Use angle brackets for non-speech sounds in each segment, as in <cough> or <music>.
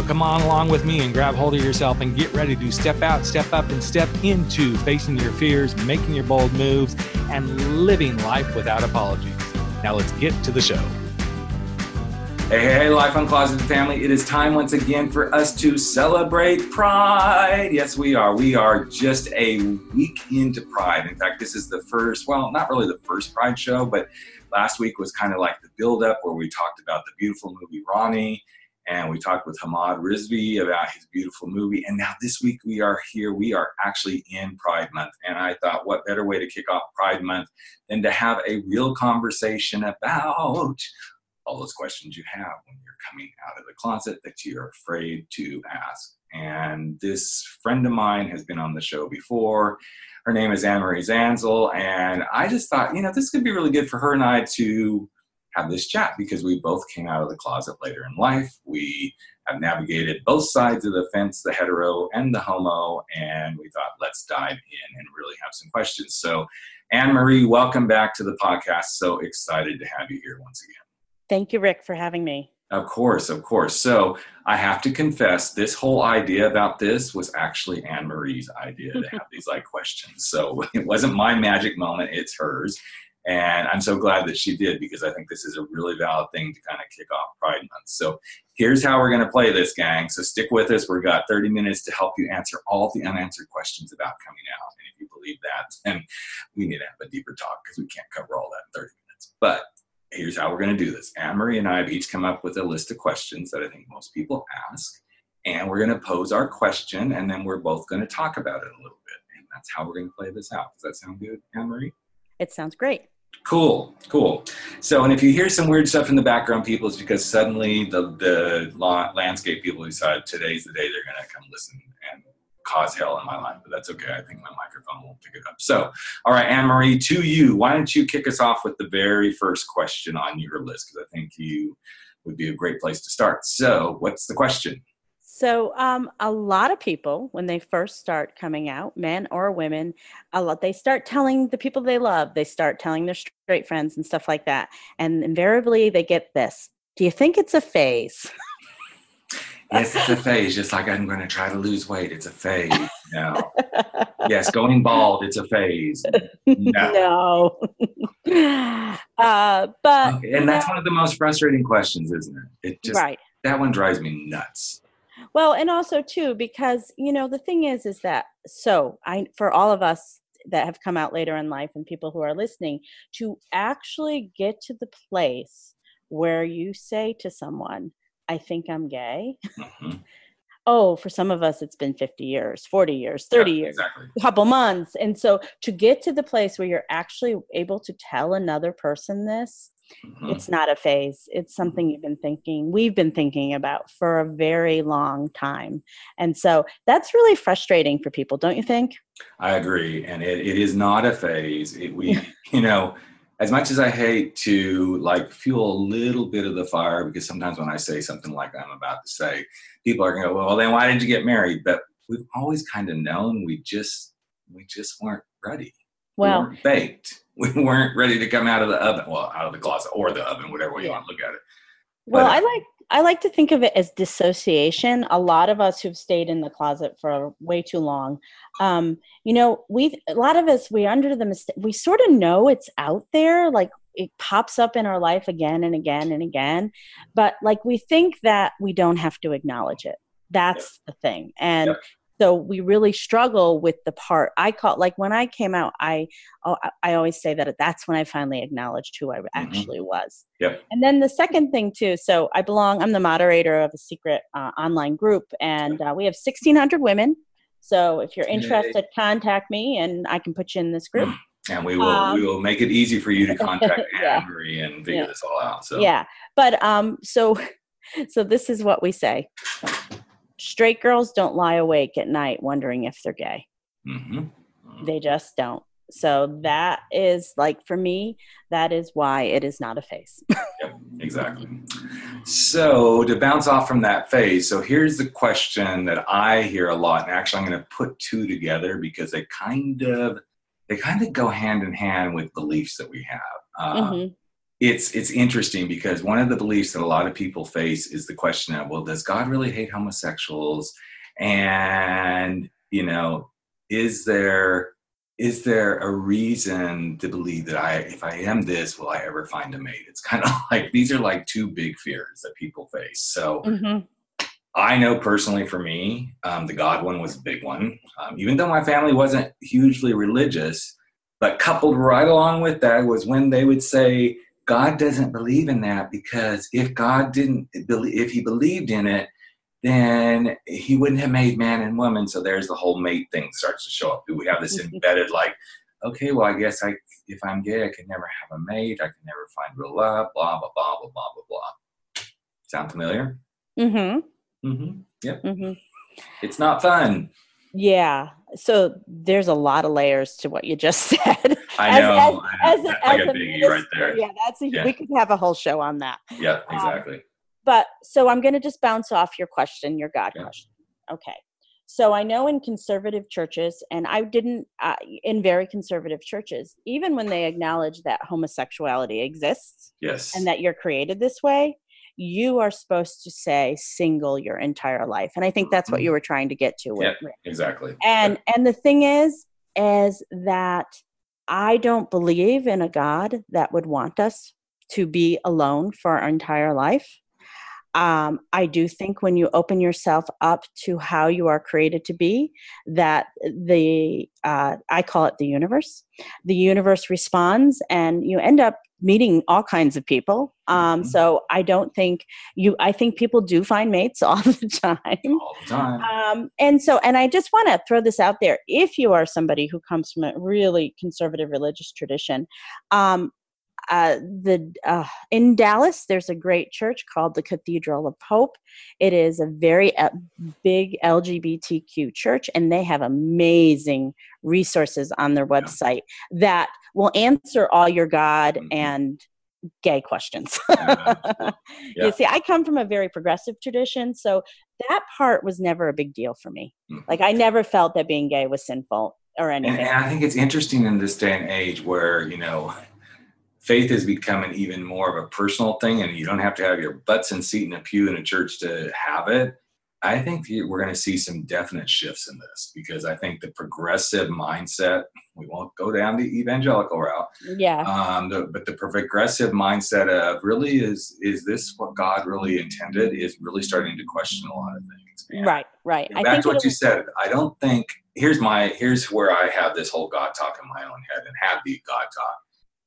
So come on along with me and grab hold of yourself and get ready to step out, step up, and step into facing your fears, making your bold moves, and living life without apologies. Now let's get to the show. Hey, hey, Life Uncloseted family. It is time once again for us to celebrate Pride. Yes, we are. We are just a week into Pride. In fact, this is the first, well, not really the first Pride show, but last week was kind of like the build up where we talked about the beautiful movie Ronnie and we talked with Hamad Rizvi about his beautiful movie. And now this week we are here. We are actually in Pride Month. And I thought, what better way to kick off Pride Month than to have a real conversation about all those questions you have when you're coming out of the closet that you're afraid to ask. And this friend of mine has been on the show before. Her name is Anne Marie Zanzal. And I just thought, you know, this could be really good for her and I to have this chat because we both came out of the closet later in life. We have navigated both sides of the fence, the hetero and the homo, and we thought let's dive in and really have some questions. So, Anne Marie, welcome back to the podcast. So excited to have you here once again. Thank you, Rick, for having me. Of course, of course. So I have to confess, this whole idea about this was actually Anne Marie's idea to <laughs> have these like questions. So <laughs> it wasn't my magic moment; it's hers. And I'm so glad that she did because I think this is a really valid thing to kind of kick off Pride Month. So here's how we're going to play this, gang. So stick with us. We've got 30 minutes to help you answer all the unanswered questions about coming out. And if you believe that, then we need to have a deeper talk because we can't cover all that in 30 minutes. But here's how we're going to do this. Anne Marie and I have each come up with a list of questions that I think most people ask. And we're going to pose our question, and then we're both going to talk about it a little bit. And that's how we're going to play this out. Does that sound good, Anne Marie? It sounds great. Cool, cool. So, and if you hear some weird stuff in the background, people, it's because suddenly the the landscape people decide today's the day they're going to come listen and cause hell in my life. But that's okay. I think my microphone will pick it up. So, all right, Anne Marie, to you. Why don't you kick us off with the very first question on your list? Because I think you would be a great place to start. So, what's the question? So, um, a lot of people, when they first start coming out, men or women, a lot they start telling the people they love. They start telling their straight friends and stuff like that, and invariably they get this: "Do you think it's a phase?" yes, it's a <laughs> phase. Just like I'm going to try to lose weight, it's a phase. No. yes, <laughs> going bald, it's a phase. No. no. <laughs> uh, but and that's one of the most frustrating questions, isn't it? It just right. that one drives me nuts well and also too because you know the thing is is that so i for all of us that have come out later in life and people who are listening to actually get to the place where you say to someone i think i'm gay mm-hmm. <laughs> oh for some of us it's been 50 years 40 years 30 yeah, years exactly. a couple months and so to get to the place where you're actually able to tell another person this Mm-hmm. It's not a phase. It's something you've been thinking, we've been thinking about for a very long time. And so that's really frustrating for people, don't you think? I agree. And it, it is not a phase. It, we, <laughs> you know, as much as I hate to like fuel a little bit of the fire, because sometimes when I say something like I'm about to say, people are going to go, well, then why didn't you get married? But we've always kind of known we just, we just weren't ready. Well, we weren't baked <laughs> we weren't ready to come out of the oven, well, out of the closet or the oven, whatever way yeah. you want to look at it. Well, but, I like I like to think of it as dissociation. A lot of us who've stayed in the closet for way too long, um, you know, we a lot of us we under the mistake we sort of know it's out there, like it pops up in our life again and again and again, but like we think that we don't have to acknowledge it. That's the thing, and yep so we really struggle with the part i call like when i came out i oh, i always say that that's when i finally acknowledged who i mm-hmm. actually mm-hmm. was yep. and then the second thing too so i belong i'm the moderator of a secret uh, online group and uh, we have 1600 women so if you're interested contact me and i can put you in this group and we will um, we will make it easy for you to contact <laughs> yeah. And figure yeah. this all out so yeah but um so <laughs> so this is what we say straight girls don't lie awake at night wondering if they're gay. Mm-hmm. They just don't. So that is like for me, that is why it is not a phase. <laughs> yep, exactly. So to bounce off from that phase, so here's the question that I hear a lot, and actually I'm going to put two together because they kind of they kind of go hand in hand with beliefs that we have. Uh, mm-hmm. It's it's interesting because one of the beliefs that a lot of people face is the question of, well, does God really hate homosexuals? And you know, is there is there a reason to believe that I, if I am this, will I ever find a mate? It's kind of <laughs> like these are like two big fears that people face. So mm-hmm. I know personally for me, um, the God one was a big one. Um, even though my family wasn't hugely religious, but coupled right along with that was when they would say, God doesn't believe in that because if God didn't believe, if he believed in it, then he wouldn't have made man and woman. So there's the whole mate thing starts to show up. We have this <laughs> embedded like, okay, well, I guess I, if I'm gay, I can never have a mate. I can never find real love. Blah blah blah blah blah blah blah. Sound familiar? Mm-hmm. Mm-hmm. Yep. Mm-hmm. It's not fun. Yeah. So there's a lot of layers to what you just <laughs> said. I know. As, as, as, as a, right there. Yeah, that's a, yeah. we could have a whole show on that. Yeah, exactly. Um, but so I'm going to just bounce off your question, your God yeah. question. Okay. So I know in conservative churches, and I didn't, uh, in very conservative churches, even when they acknowledge that homosexuality exists, yes, and that you're created this way, you are supposed to say single your entire life, and I think that's what mm-hmm. you were trying to get to. With, yeah, exactly. And yeah. and the thing is, is that I don't believe in a God that would want us to be alone for our entire life um, I do think when you open yourself up to how you are created to be, that the uh, I call it the universe. The universe responds, and you end up meeting all kinds of people. Um, mm-hmm. So I don't think you. I think people do find mates <laughs> all the time. All the time. Um, and so, and I just want to throw this out there: if you are somebody who comes from a really conservative religious tradition, um, uh, the uh, in Dallas, there's a great church called the Cathedral of Hope. It is a very uh, big LGBTQ church, and they have amazing resources on their website that will answer all your God mm-hmm. and gay questions. <laughs> yeah. You see, I come from a very progressive tradition, so that part was never a big deal for me. Mm-hmm. Like, I never felt that being gay was sinful or anything. And, and I think it's interesting in this day and age where you know faith is becoming even more of a personal thing and you don't have to have your butts and seat in a pew in a church to have it. I think we're going to see some definite shifts in this because i think the progressive mindset we won't go down the evangelical route. Yeah. Um, the, but the progressive mindset of really is is this what god really intended is really starting to question a lot of things man. right right. Back to what you said. I don't think here's my here's where i have this whole god talk in my own head and have the god talk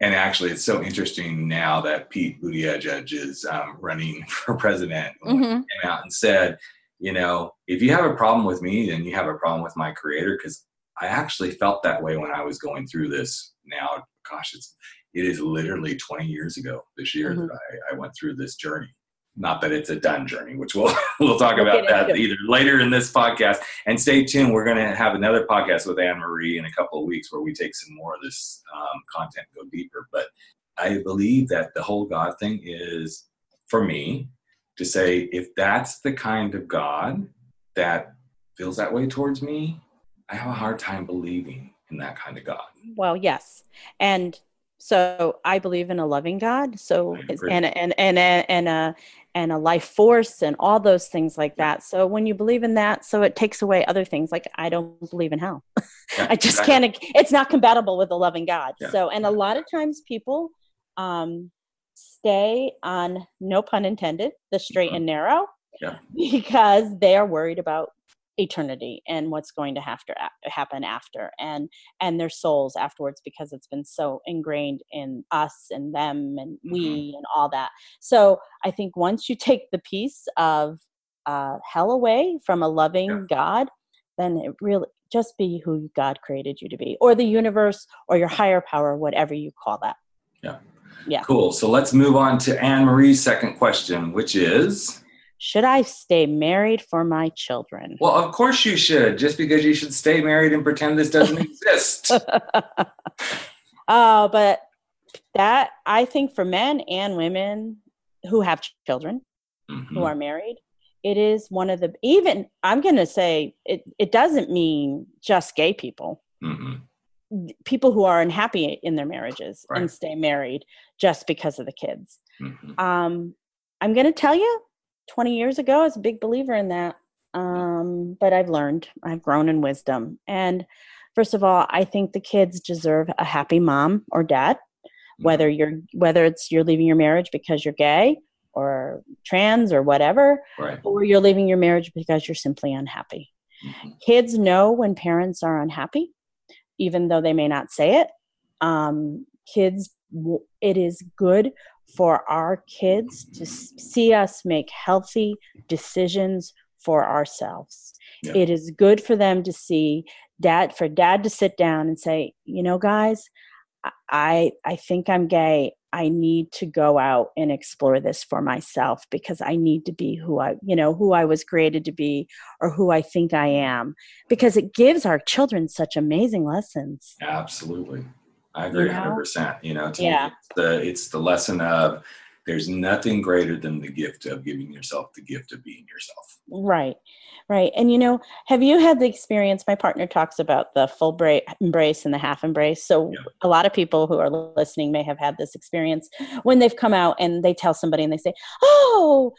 and actually, it's so interesting now that Pete Buttigieg is um, running <laughs> for president. Mm-hmm. Came out and said, you know, if you have a problem with me, then you have a problem with my creator. Because I actually felt that way when I was going through this. Now, gosh, it's it is literally 20 years ago this year mm-hmm. that I, I went through this journey not that it's a done journey, which we'll <laughs> we'll talk about that either later in this podcast. And stay tuned. We're going to have another podcast with Anne Marie in a couple of weeks where we take some more of this um, content, go deeper. But I believe that the whole God thing is for me to say if that's the kind of God that feels that way towards me, I have a hard time believing in that kind of God. Well, yes, and so I believe in a loving God. So and and and and, and a and a life force and all those things like that. So when you believe in that, so it takes away other things. Like I don't believe in hell. Yeah, <laughs> I just exactly. can't. It's not compatible with a loving God. Yeah. So and a lot of times people um, stay on no pun intended the straight mm-hmm. and narrow yeah. <laughs> because they are worried about eternity and what's going to have to happen after and and their souls afterwards because it's been so ingrained in us and them and we mm-hmm. and all that. So i think once you take the piece of uh, hell away from a loving yeah. god then it really just be who god created you to be or the universe or your higher power whatever you call that. Yeah. Yeah. Cool. So let's move on to anne marie's second question which is should I stay married for my children? Well, of course you should. Just because you should stay married and pretend this doesn't <laughs> exist. <laughs> uh, but that I think for men and women who have children, Mhm. who are married, it is one of the even I'm going to say it. It doesn't mean just gay people. Mhm. People who are unhappy in their marriages Right. and stay married just because of the kids. Mhm. Um, I'm going to tell you, 20 years ago, I was a big believer in that. Um, but I've learned, I've grown in wisdom. And first of all, I think the kids deserve a happy mom or dad, whether you're whether it's you're leaving your marriage because you're gay or trans or whatever, Right. or you're leaving your marriage because you're simply unhappy. Mhm. Kids know when parents are unhappy, even though they may not say it. Um, kids, it is good for our kids to see us make healthy decisions for ourselves. Yeah. It is good for them to see dad, for dad to sit down and say, you know, guys, I- I I think I'm gay. I need to go out and explore this for myself because I need to be who I, you know, who I was created to be or who I think I am because it gives our children such amazing lessons. Absolutely. I agree You know? 100%. You know, to me, it's the, it's the lesson of there's nothing greater than the gift of giving yourself the gift of being yourself. Right. Right. And you know, have you had the experience my partner talks about the full bra- embrace and the half embrace. So Yeah. a lot of people who are listening may have had this experience when they've come out and they tell somebody and they say, "Oh,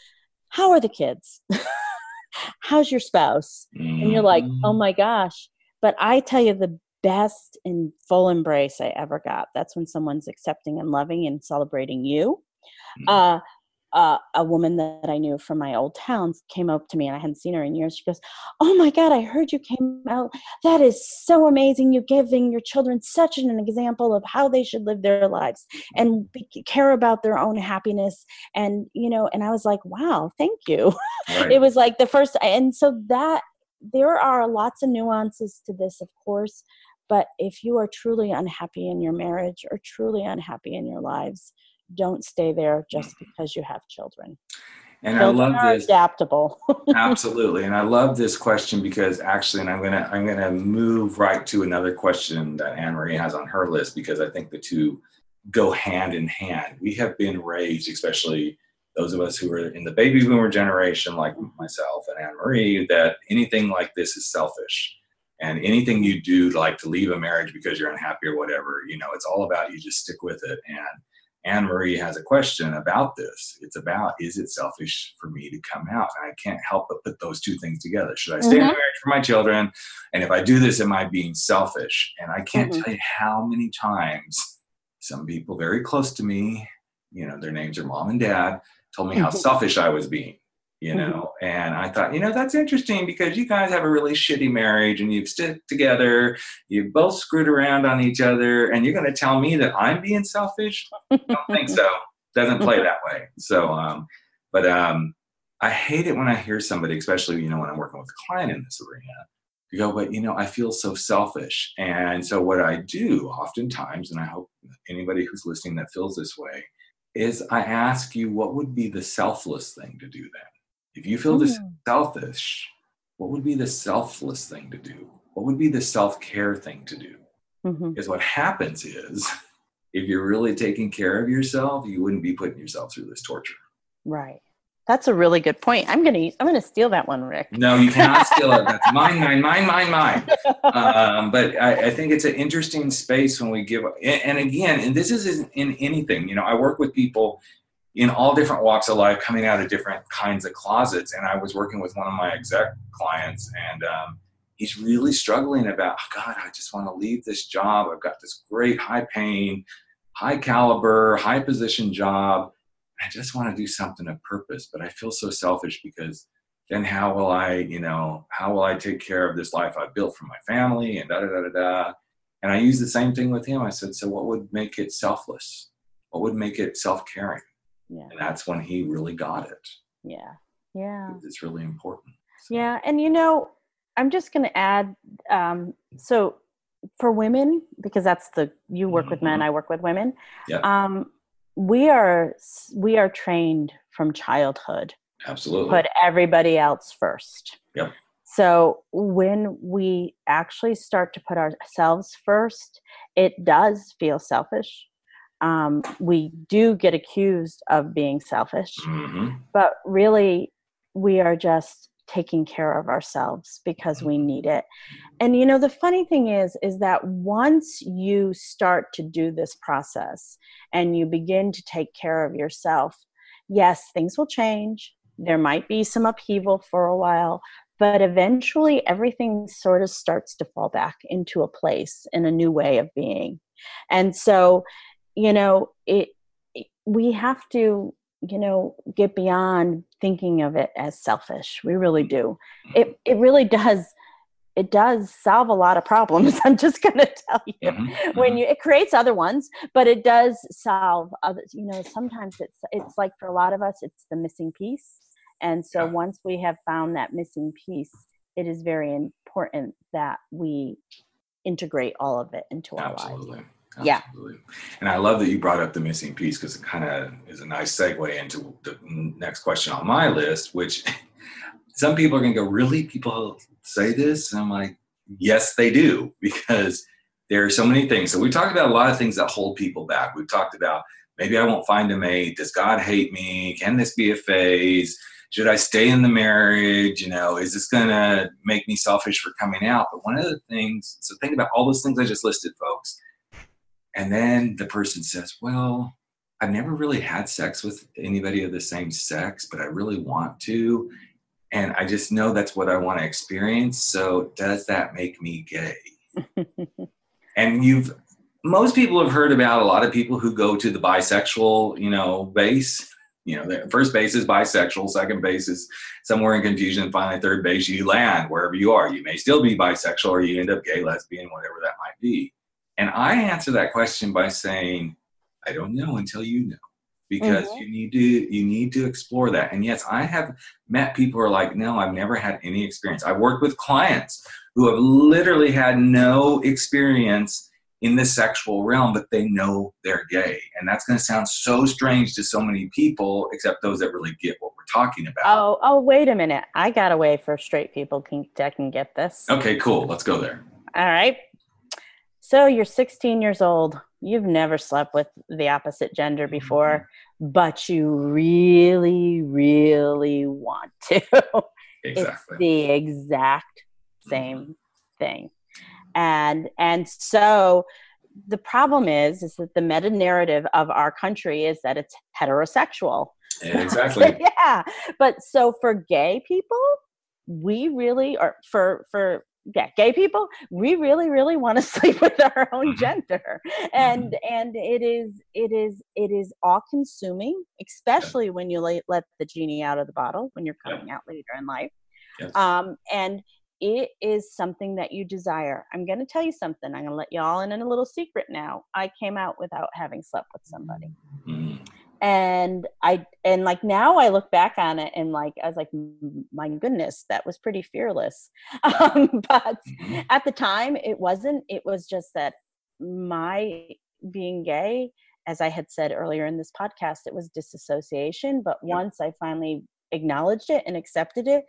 how are the kids? <laughs> How's your spouse?" and you're like, oh Mhm. my gosh. But I tell you, the best and full embrace I ever got. That's when someone's accepting and loving and celebrating you. Mhm. Uh, uh, a woman that I knew from my old town came up to me and I hadn't seen her in years. She goes, Oh my God, I heard you came out. That is so amazing. You're giving your children such an example of how they should live their lives and be, care about their own happiness. And, you know, and I was like, Wow, thank you <laughs> Right. it was like the first and so that there are lots of nuances to this of course but if you are truly unhappy in your marriage or truly unhappy in your lives don't stay there just mm-hmm. because you have children and I love this. adaptable <laughs> Absolutely. And I love this question because actually, and I'm gonna I'm gonna move right to another question that Anne Marie has on her list because I think the two go hand in hand. We have been raised, especially those of us who are in the baby boomer generation, like myself and Anne Marie, that anything like this is selfish. And anything you do, like to leave a marriage because you're unhappy or whatever, you know, it's all about you just stick with it. And Anne Marie has a question about this. It's about is it selfish for me to come out? And I can't help but put those two things together. Should I stay in Mhm. a marriage for my children? And if I do this, am I being selfish? And I can't Mhm. tell you how many times some people very close to me, you know, their names are mom and dad, told me how Mhm. selfish I was being. You Mhm. know, and I thought, you know, that's interesting because you guys have a really shitty marriage and you've stuck together, you've both screwed around on each other, and you're going to tell me that I'm being selfish? I don't think so. Doesn't play that way. So, um, but um, I hate it when I hear somebody, especially you know when I'm working with a client in this arena, you go, but you know, I feel so selfish. And so what I do oftentimes, and I hope anybody who's listening that feels this way, is I ask you, what would be the selfless thing to do then? If you feel this Mm. selfish, what would be the selfless thing to do? What would be the self-care thing to do? Mhm. Because what happens is if you're really taking care of yourself, you wouldn't be putting yourself through this torture. right that's a really good point i'm gonna i'm gonna steal that one rick No, you cannot <laughs> steal it. That's mine, mine, mine, mine, mine. <laughs> Um, but I, I think it's an interesting space when we give. And, and again, and this is in, in anything. You know, I work with people in all different walks of life, coming out of different kinds of closets. And I was working with one of my exec clients, and um, he's really struggling about. "Oh, God, I just want to leave this job. I've got this great, high-paying, high caliber, high position job. I just want to do something of purpose, but I feel so selfish because then how will I, you know, how will I take care of this life I built for my family and da da da da da. And I use the same thing with him. I said, so what would make it selfless? What would make it self-caring? Yeah And that's when he really got it. yeah yeah It's really important. Yeah, and you know, I'm just going to add. Um, so for women, because that's the you work with men, I work with women. Yeah. Um, we are we are trained from childhood Absolutely. put everybody else first. Yep. So when we actually start to put ourselves first, it does feel selfish. Um, we do get accused of being selfish, Mhm. but really we are just taking care of ourselves because we need it. And you know the funny thing is is that once you start to do this process and you begin to take care of yourself, yes, things will change. There might be some upheaval for a while, but eventually everything sort of starts to fall back into a place in a new way of being. And so, you know, it, it we have to you know get beyond thinking of it as selfish we really do it it really does it does solve a lot of problems <laughs> i'm just going to tell you Mhm. when Mhm. you it creates other ones but it does solve others you know sometimes it's it's like for a lot of us it's the missing piece and so Yeah. once we have found that missing piece it is very important that we integrate all of it into our lives Absolutely. Yeah. And I love that you brought up the missing piece because it kind of is a nice segue into the next question on my list, which <laughs> some people are going to go, Really? People say this? And I'm like, Yes, they do, because there are so many things. So we talked about a lot of things that hold people back. We've talked about maybe I won't find a mate. Does God hate me? Can this be a phase? Should I stay in the marriage? You know, is this going to make me selfish for coming out? But one of the things, so think about all those things I just listed, folks. And then the person says, Well, I've never really had sex with anybody of the same sex, but I really want to. And I just know that's what I want to experience. So does that make me gay? <laughs> and you've most people have heard about a lot of people who go to the bisexual, you know, base. You know, the first base is bisexual, second base is somewhere in confusion, finally third base you land wherever you are. You may still be bisexual or you end up gay, lesbian, whatever that might be. And I answer that question by saying, I don't know until you know. Because Mhm. you need to you need to explore that. And yes, I have met people who are like, no, I've never had any experience. I've worked with clients who have literally had no experience in the sexual realm, but they know they're gay. And that's going to sound so strange to so many people, except those that really get what we're talking about. Oh, oh, wait a minute. I got a way for straight people can, that can get this. Okay, cool. Let's go there. All right. So you're 16 years old. You've never slept with the opposite gender mm-hmm. before, but you really, really want to. <laughs> Exactly. It's the exact mm-hmm. same thing. And and so the problem is is that the meta narrative of our country is that it's heterosexual. <laughs> exactly. yeah. But so for gay people, we really are for for yeah, gay people, we really, really want to <laughs> sleep with our own Mhm. gender. And and it is it is it is all consuming, especially when you let, let the genie out of the bottle when you're Yeah. coming out later in life. Yes. Um and it is something that you desire. I'm going to tell you something. I'm going to let you all in on a little secret now. I came out without having slept with somebody Mhm. And i and like now i look back on it and like i was like my goodness that was pretty fearless <laughs> um, but Mhm. at the time it wasn't it was just that my being gay as i had said earlier in this podcast it was disassociation but Yeah. once i finally acknowledged it and accepted it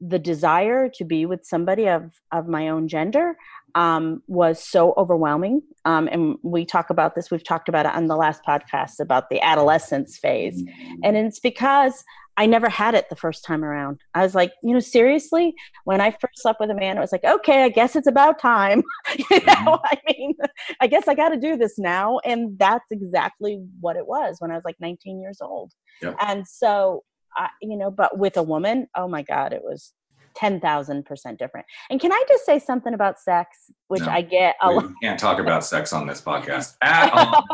the desire to be with somebody of of my own gender um, was so overwhelming um, and we talk about this we've talked about it on the last podcast about the adolescence phase and it's because I never had it the first time around. I was like, you know, seriously, when I first slept with a man, it was like, okay, I guess it's about time. <laughs> you know, I mean, I guess I got to do this now. And that's exactly what it was when I was like 19 years old. Yep. And so, I, you know, but with a woman, oh my God, it was 10,000% different. And can I just say something about sex, which No. I get a We lot. can't talk about sex on this podcast <laughs> at all.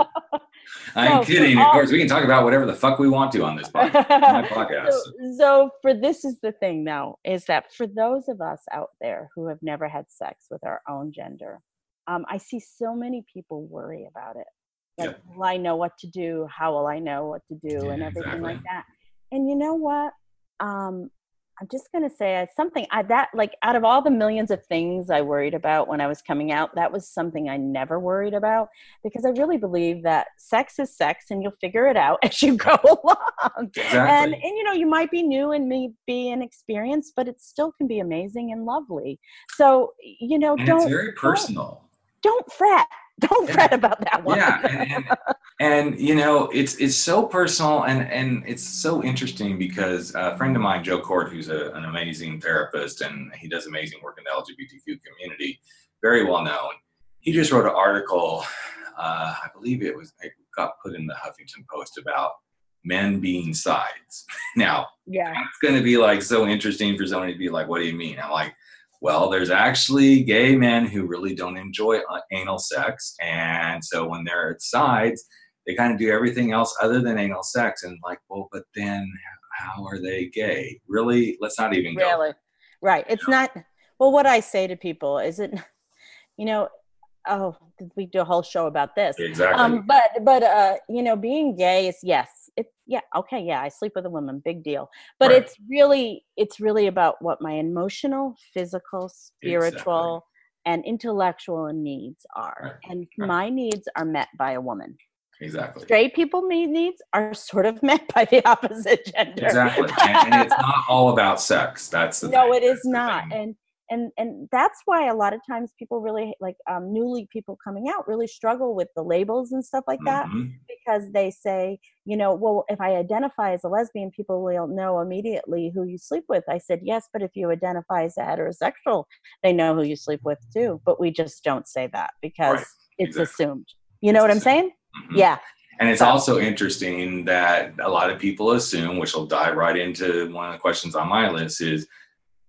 I'm No, kidding. Of course, we can talk about whatever the fuck we want to on this podcast. <laughs> Podcast. so, so for this is the thing now is that for those of us out there who have never had sex with our own gender um, i see so many people worry about it like Yep. will i know what to do how will i know what to do and Yeah, everything like that and you know what um, I'm just going to say something I that like out of all the millions of things I worried about when I was coming out, that was something I never worried about because I really believe that sex is sex and you'll figure it out <laughs> as you go <laughs> along. Exactly. And and you know, you might be new and may be inexperienced, but it still can be amazing and lovely. So, you know, and don't it's very personal. Don't, don't fret. <laughs> Don't Yeah. fret about that one. yeah and, and, and you know it's it's so personal and and it's so interesting because a friend of mine joe kort who's a, an amazing therapist and he does amazing work in the lgbtq community very well known he just wrote an article uh, i believe it was it got put in the huffington post about men being sides <laughs> now yeah. it's going to be like so interesting for somebody to be like, what do you mean? I'm like, well, there's actually gay men who really don't enjoy anal sex. And so when they're at sides, they kind of do everything else other than anal sex. And like, well, but then how are they gay? Really? Let's not even go. Really? Right. It's know? not well what I say to people is it you know, oh, did we do a whole show about this? Exactly. Um, but but uh, you know, being gay is yes, it yeah, okay, yeah, I sleep with a woman, big deal. But Right. it's really it's really about what my emotional, physical, spiritual, and intellectual needs are. Right, And right. my needs are met by a woman. exactly. Straight people need needs are sort of <laughs> met by the opposite gender. Exactly. <laughs> and, and it's not all about sex. That's the no thing. it is That's not and and and that's why a lot of times people really like um, newly people coming out really struggle with the labels and stuff like that Mhm. because they say you know well if i identify as a lesbian people will know immediately who you sleep with i said yes but if you identify as a heterosexual they know who you sleep with too but we just don't say that because Right. it's Exactly. assumed you know It's what i'm assumed. saying Mhm. yeah And it's So- also interesting that a lot of people assume, which will dive right into one of the questions on my list is,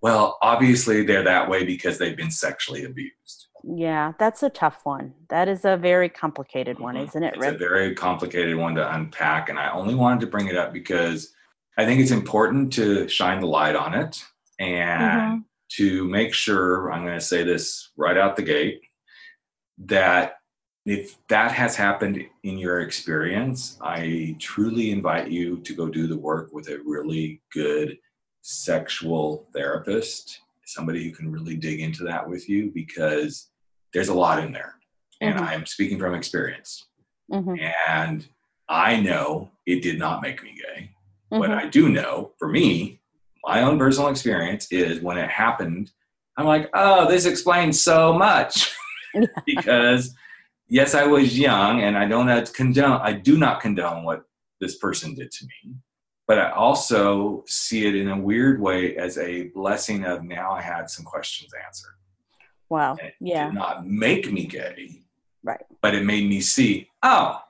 well, obviously they're that way because they've been sexually abused. yeah that's a tough one that is a very complicated one Mhm. isn't it It's a very complicated one to unpack. And I only wanted to bring it up because I think it's important to shine the light on it and Mhm. to make sure, I'm going to say this right out the gate, that if that has happened in your experience, I truly invite you to go do the work with a really good sexual therapist, somebody who can really dig into that with you because there's a lot in there. And Mhm. I'm speaking from experience. Mhm. And I know it did not make me gay. What Mhm. I do know for me, my own personal experience is when it happened, I'm like, oh, this explains so much. <laughs> <laughs> because yes, I was young and I don't condone I do not condone what this person did to me. But I also see it in a weird way as a blessing of now I had some questions answered. wow it yeah did not make me gay. Right. But it made me see, oh,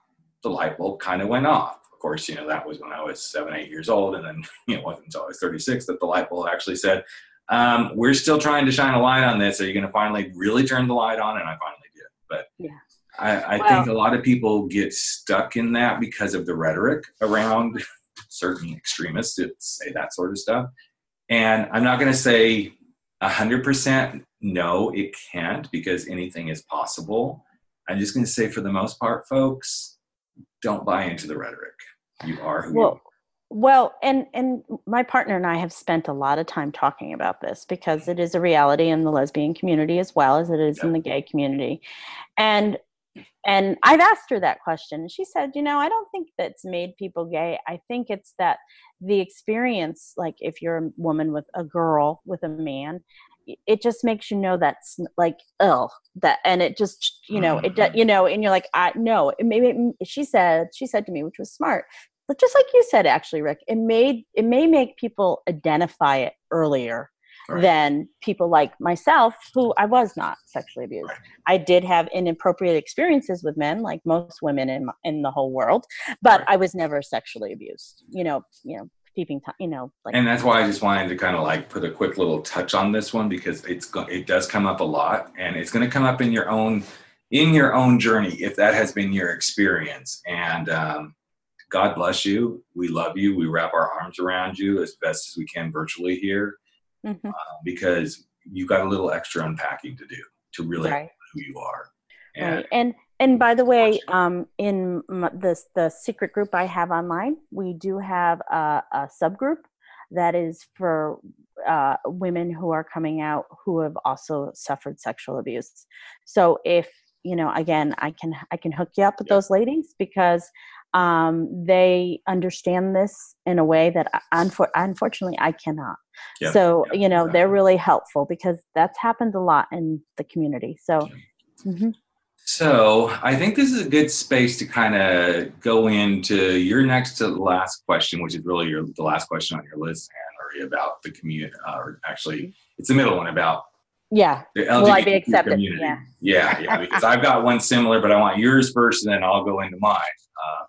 the light bulb kind of went off. Of course, you know, that was when I was seven, eight years old. And then, <laughs> you know, it wasn't until I was 36 that the light bulb actually said, um, we're still trying to shine a light on this. Are you going to finally really turn the light on? And I finally did. But Yeah. I, I Well- think a lot of people get stuck in that because of the rhetoric around certain extremists that say that sort of stuff. And I'm not going to say 100% no, it can't because anything is possible. I'm just going to say, for the most part, folks, don't buy into the rhetoric. You are who you well are. well and and my partner and i have spent a lot of time talking about this because it is a reality in the lesbian community as well as it is in the gay community and and i've asked her that question and she said you know i don't think that's made people gay i think it's that the experience like if you're a woman with a girl with a man it just makes you know that's like oh that and it just you know it Mhm. you know and you're like i no it maybe she said she said to me which was smart but just like you said actually rick it made it may make people identify it earlier Right. than people like myself who i was not sexually abused Right. i did have inappropriate experiences with men like most women in in the whole world but Right. i was never sexually abused you know you know peeping time you know like and that's why I just wanted to kind of like put a quick little touch on this one because it's it does come up a lot, and it's going to come up in your own in your own journey if that has been your experience. And um, God bless you. We love you. We wrap our arms around you as best as we can virtually here mhm, uh, because you've got a little extra unpacking to do to really right who you are. And Right. And and by the way, um, in this the secret group I have online, we do have a, a subgroup that is for uh, women who are coming out who have also suffered sexual abuse. So if you know, again, I can I can hook you up with those ladies because um, they understand this in a way that unfor- unfortunately I cannot. Yep. So yep. you know, exactly. they're really helpful because that's happened a lot in the community. So. Mm-hmm. So I think this is a good space to kind of go into your next to the last question, which is really your the last question on your list, Anne about the community, uh, or actually it's the middle one about yeah. The LGBT Will I be accepted? Community. Yeah. Yeah, yeah. Because I've got one similar, but I want yours first, and then I'll go into mine. Uh,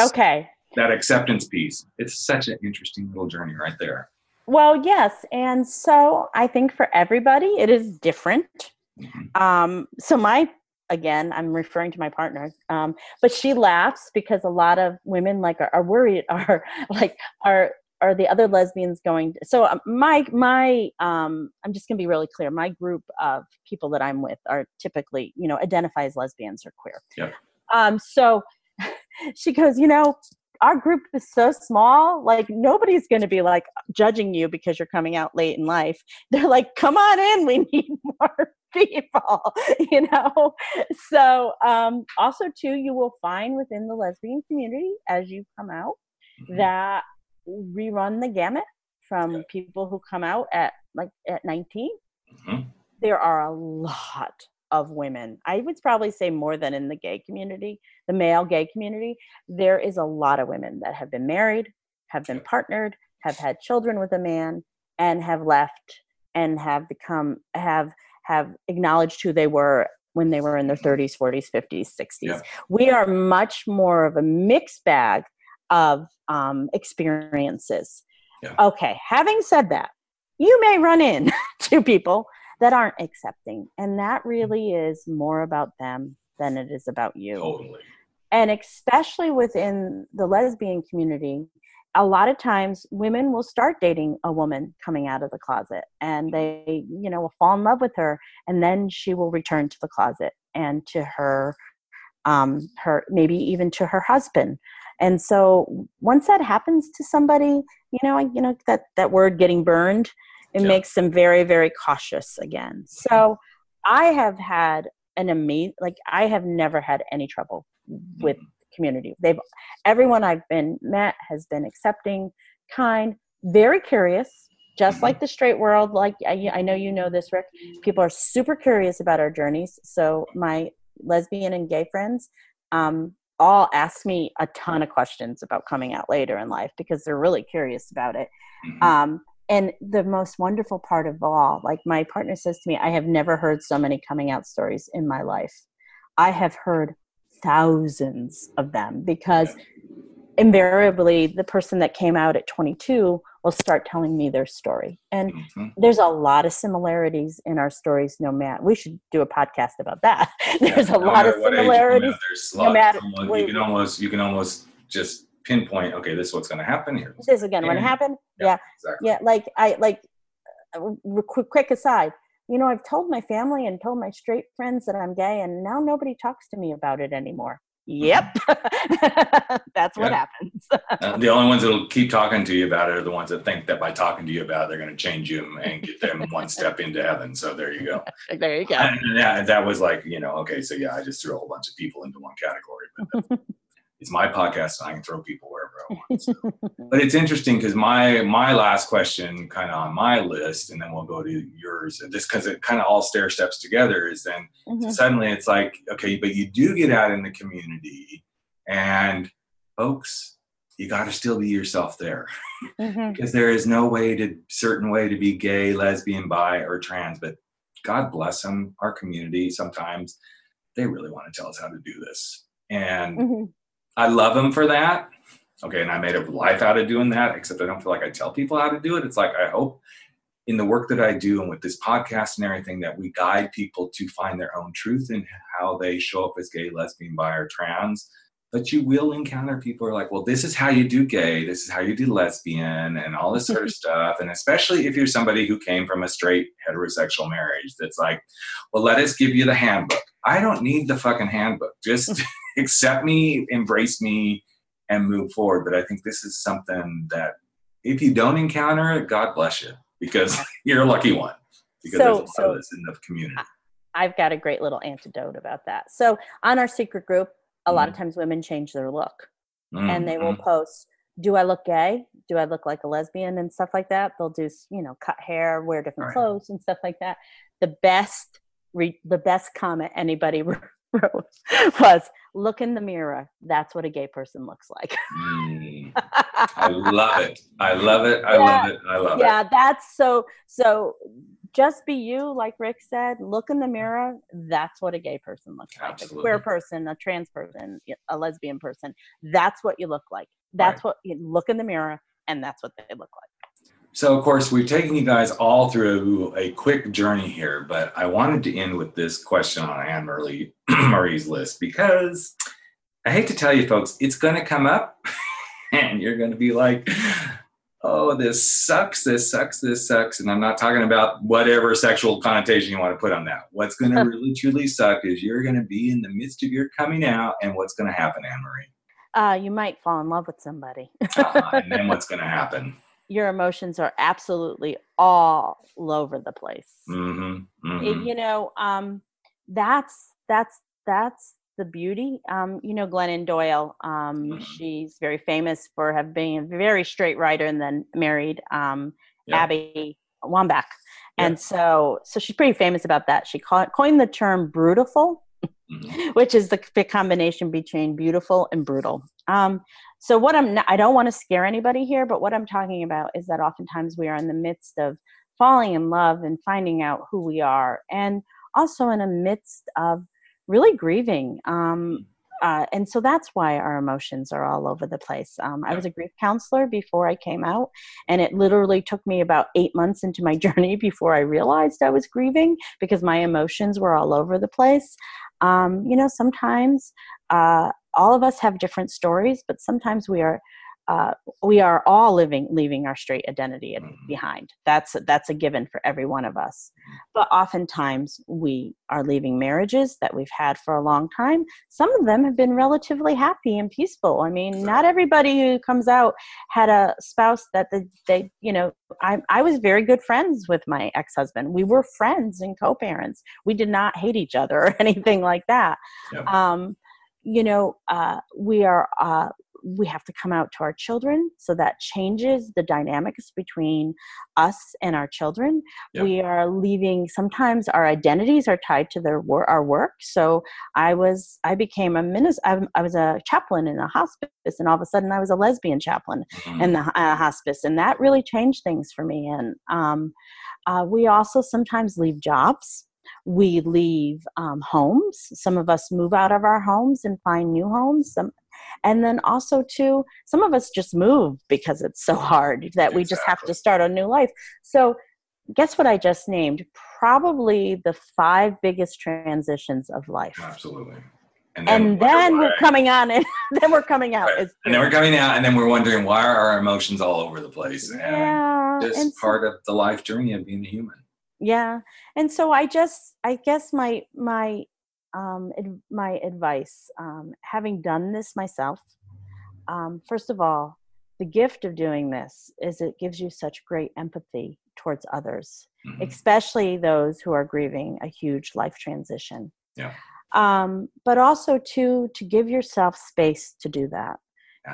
okay. That acceptance piece. It's such an interesting little journey right there. Well, yes, and so I think for everybody it is different. Mm-hmm. Um, so my again i'm referring to my partner um, but she laughs because a lot of women like are, are worried <laughs> are like are are the other lesbians going to, so um, my my um i'm just going to be really clear my group of people that i'm with are typically you know identify as lesbians or queer yeah. um so she goes you know our group is so small like nobody's going to be like judging you because you're coming out late in life they're like come on in we <laughs> need more people <laughs> you know so um also too you will find within the lesbian community as you come out mm-hmm. that we run the gamut from yeah. people who come out at like at 19 mm-hmm. there are a lot of women i would probably say more than in the gay community the male gay community there is a lot of women that have been married have been partnered have had children with a man and have left and have become have have acknowledged who they were when they were in their 30s 40s 50s 60s yeah. we are much more of a mixed bag of um, experiences. Yeah. Okay, having said that, you may run in <laughs> to people that aren't accepting, and that mm-hmm. really is more about them than it is about you. Totally. And especially within the lesbian community, a lot of times women will start dating a woman coming out of the closet and they you know will fall in love with her and then she will return to the closet and to her um her maybe even to her husband and so once that happens to somebody you know you know that that word getting burned it yeah. makes them very very cautious again so i have had an amazing like i have never had any trouble with mm-hmm. community they've everyone i've been met has been accepting kind very curious just mm-hmm. like the straight world like I, I know you know this rick people are super curious about our journeys so my lesbian and gay friends um, all ask me a ton of questions about coming out later in life because they're really curious about it. Mm-hmm. Um, and the most wonderful part of all, like my partner says to me, I have never heard so many coming out stories in my life. I have heard thousands of them because invariably the person that came out at 22 will start telling me their story. And mm-hmm. there's a lot of similarities in our stories, no matter. We should do a podcast about that. <laughs> there's yeah, a no lot of similarities. Age, no matter, you can almost you can almost just pinpoint. Okay, this is what's going to happen here. This is again what happened. Yeah, yeah, exactly. yeah. Like I like. Uh, quick, quick aside. You know, I've told my family and told my straight friends that I'm gay, and now nobody talks to me about it anymore yep <laughs> that's what happens uh, the only ones that'll keep talking to you about it are the ones that think that by talking to you about it they're going to change you and get them one step into heaven so there you go <laughs> there you go and, yeah that was like you know okay so yeah i just threw a whole bunch of people into one category but <laughs> it's my podcast and I can throw people wherever I want. <laughs> but it's interesting because my my last question kind of on my list, and then we'll go to yours, And just because it kind of all stair steps together, is then mm-hmm. suddenly it's like, okay, but you do get out in the community, and folks, you got to still be yourself there, mm-hmm. <laughs> because there is no way to certain way to be gay, lesbian, bi, or trans. But God bless them, our community. Sometimes they really want to tell us how to do this, and mm-hmm I love him for that. Okay, and I made a life out of doing that, except I don't feel like I tell people how to do it. It's like I hope in the work that I do and with this podcast and everything that we guide people to find their own truth in how they show up as gay, lesbian, bi, or trans. But you will encounter people who are like, well, this is how you do gay, this is how you do lesbian, and all this sort of <laughs> stuff. And especially if you're somebody who came from a straight heterosexual marriage, that's like, well, let us give you the handbook. I don't need the fucking handbook. Just <laughs> accept me, embrace me, and move forward. But I think this is something that if you don't encounter it, God bless you because <laughs> <laughs> you're a lucky one because So- there's a lot so- of this in the community. I've got a great little antidote about that. So on our secret group, a lot of times women change their look and they will Mhm. post, "Do I look gay? Do I look like a lesbian?" and stuff like that. They'll do, you know, cut hair, wear different Right. clothes and stuff like that. The best, re- the best comment anybody <laughs> wrote <laughs> was, "Look in the mirror. That's what a gay person looks like." Mm. I <laughs> love it. I love it. I love it. I love it. yeah that's so so just be you like rick said look in the mirror that's what a gay person looks like a queer person a trans person a lesbian person that's what you look like that's Right. what you look in the mirror and that's what they look like So, of course, we've taken you guys all through a quick journey here, but I wanted to end with this question on Anne Marie, <clears throat> Marie's list because I hate to tell you, folks, it's going to come up <laughs> and you're going to be like, oh, this sucks, this sucks, this sucks. And I'm not talking about whatever sexual connotation you want to put on that. What's going <laughs> to really truly suck is you're going to be in the midst of your coming out, and what's going to happen, Anne Marie? uh, you might fall in love with somebody Uh, and then <laughs> what's going to happen? Your emotions are absolutely all over the place Mm-hmm, it- you know um that's that's that's the beauty um you know glennon doyle um Mhm. she's very famous for have been a very straight writer and then married um Yeah. abby wambach Yeah. and so so she's pretty famous about that she co- coined the term brutiful Mhm. <laughs> which is the c- combination between beautiful and brutal. Um, so what I'm not, I don't want to scare anybody here, but what I'm talking about is that oftentimes we are in the midst of falling in love and finding out who we are, and also in the midst of really grieving. Um, uh, and so that's why our emotions are all over the place. Um, I was a grief counselor before I came out, and it literally took me about eight months into my <laughs> journey before I realized I was grieving because my emotions were all over the place. Um, you know, sometimes uh, all of us have different stories, but sometimes we are uh, we are all living leaving our straight identity Mhm. behind. That's that's a given for every one of us. But oftentimes we are leaving marriages that we've had for a long time. Some of them have been relatively happy and peaceful. I mean, not everybody who comes out had a spouse that the, they, you know, I, I was very good friends with my ex-husband. We were friends and co-parents. We did not hate each other <laughs> or anything like that. Yeah. Um, you know, uh, we are uh, we have to come out to our children. So that changes the dynamics between us and our children. Yeah. we are leaving sometimes our identities are tied to their wor- our work. So i was i became a minister I, was a chaplain in a hospice and all of a sudden i was a lesbian chaplain Mhm. in the uh, hospice and that really changed things for me. And um, uh, we also sometimes leave jobs we leave um, homes some of us move out of our homes and find new homes some, and then also too some of us just move because it's so hard that we just have to start a new life so guess what i just named probably the five biggest transitions of life Absolutely. and wonder then we're coming on and <laughs> then we're coming out Right. And then we're coming out, and then we're wondering why are our emotions all over the place? And yeah just and so- part of the life journey of being a human. Yeah and so i just i guess my my um ad- my advice um having done this myself um first of all the gift of doing this is it gives you such great empathy towards others Mhm. especially those who are grieving a huge life transition Yeah. um but also to to give yourself space to do that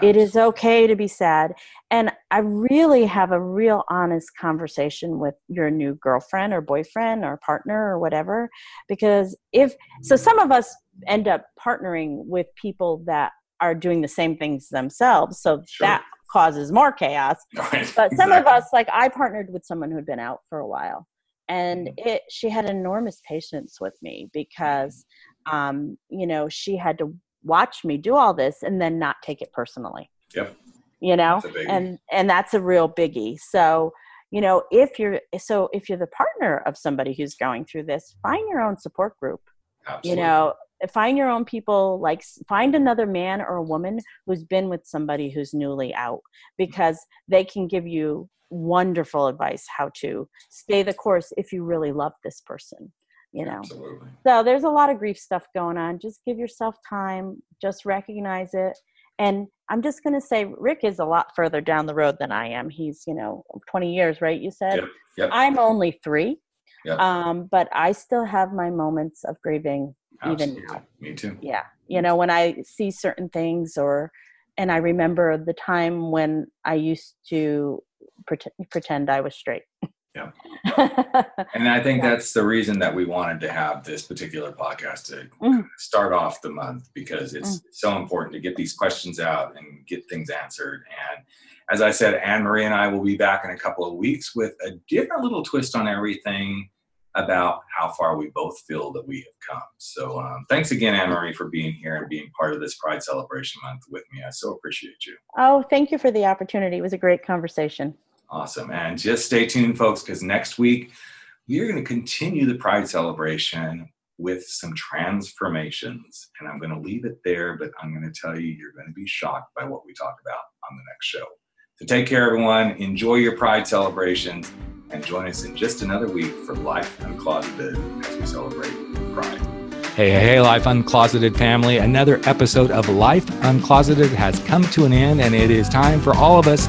it is okay to be sad and i really have a real honest conversation with your new girlfriend or boyfriend or partner or whatever because if so some of us end up partnering with people that are doing the same things themselves so Sure. that causes more chaos <laughs> Right. but some of us like i partnered with someone who'd been out for a while and Mm-hmm. it she had enormous patience with me because um you know she had to watch me do all this and then not take it personally Yep. you know That's a biggie. and and that's a real biggie so you know if you're so if you're the partner of somebody who's going through this find your own support group Absolutely. you know find your own people like find another man or a woman who's been with somebody who's newly out because they can give you wonderful advice how to stay the course if you really love this person you know Absolutely. so there's a lot of grief stuff going on just give yourself time just recognize it And I'm just going to say, Rick is a lot further down the road than I am. He's, you know, 20 years, right? You said. Yep, yep. I'm only three. Yep. Um, but I still have my moments of grieving even Absolutely. now. Me too. Yeah. You know, when I see certain things or, and I remember the time when I used to pretend, pretend I was straight. <laughs> Yeah. <laughs> And I think that's the reason that we wanted to have this particular podcast to Mm. start off the month because it's so important to get these questions out and get things answered. And as I said, Anne Marie and I will be back in a couple of weeks with a different little twist on everything about how far we both feel that we have come. So um, thanks again, Anne Marie, for being here and being part of this Pride Celebration Month with me. I so appreciate you. Oh, thank you for the opportunity. It was a great conversation. Awesome. And just stay tuned, folks, because next week we are going to continue the Pride celebration with some transformations. And I'm going to leave it there, but I'm going to tell you, you're going to be shocked by what we talk about on the next show. So take care, everyone. Enjoy your Pride celebrations and join us in just another week for Life Uncloseted as we celebrate Pride. Hey, hey, hey, Life Uncloseted family. Another episode of Life Uncloseted has come to an end, and it is time for all of us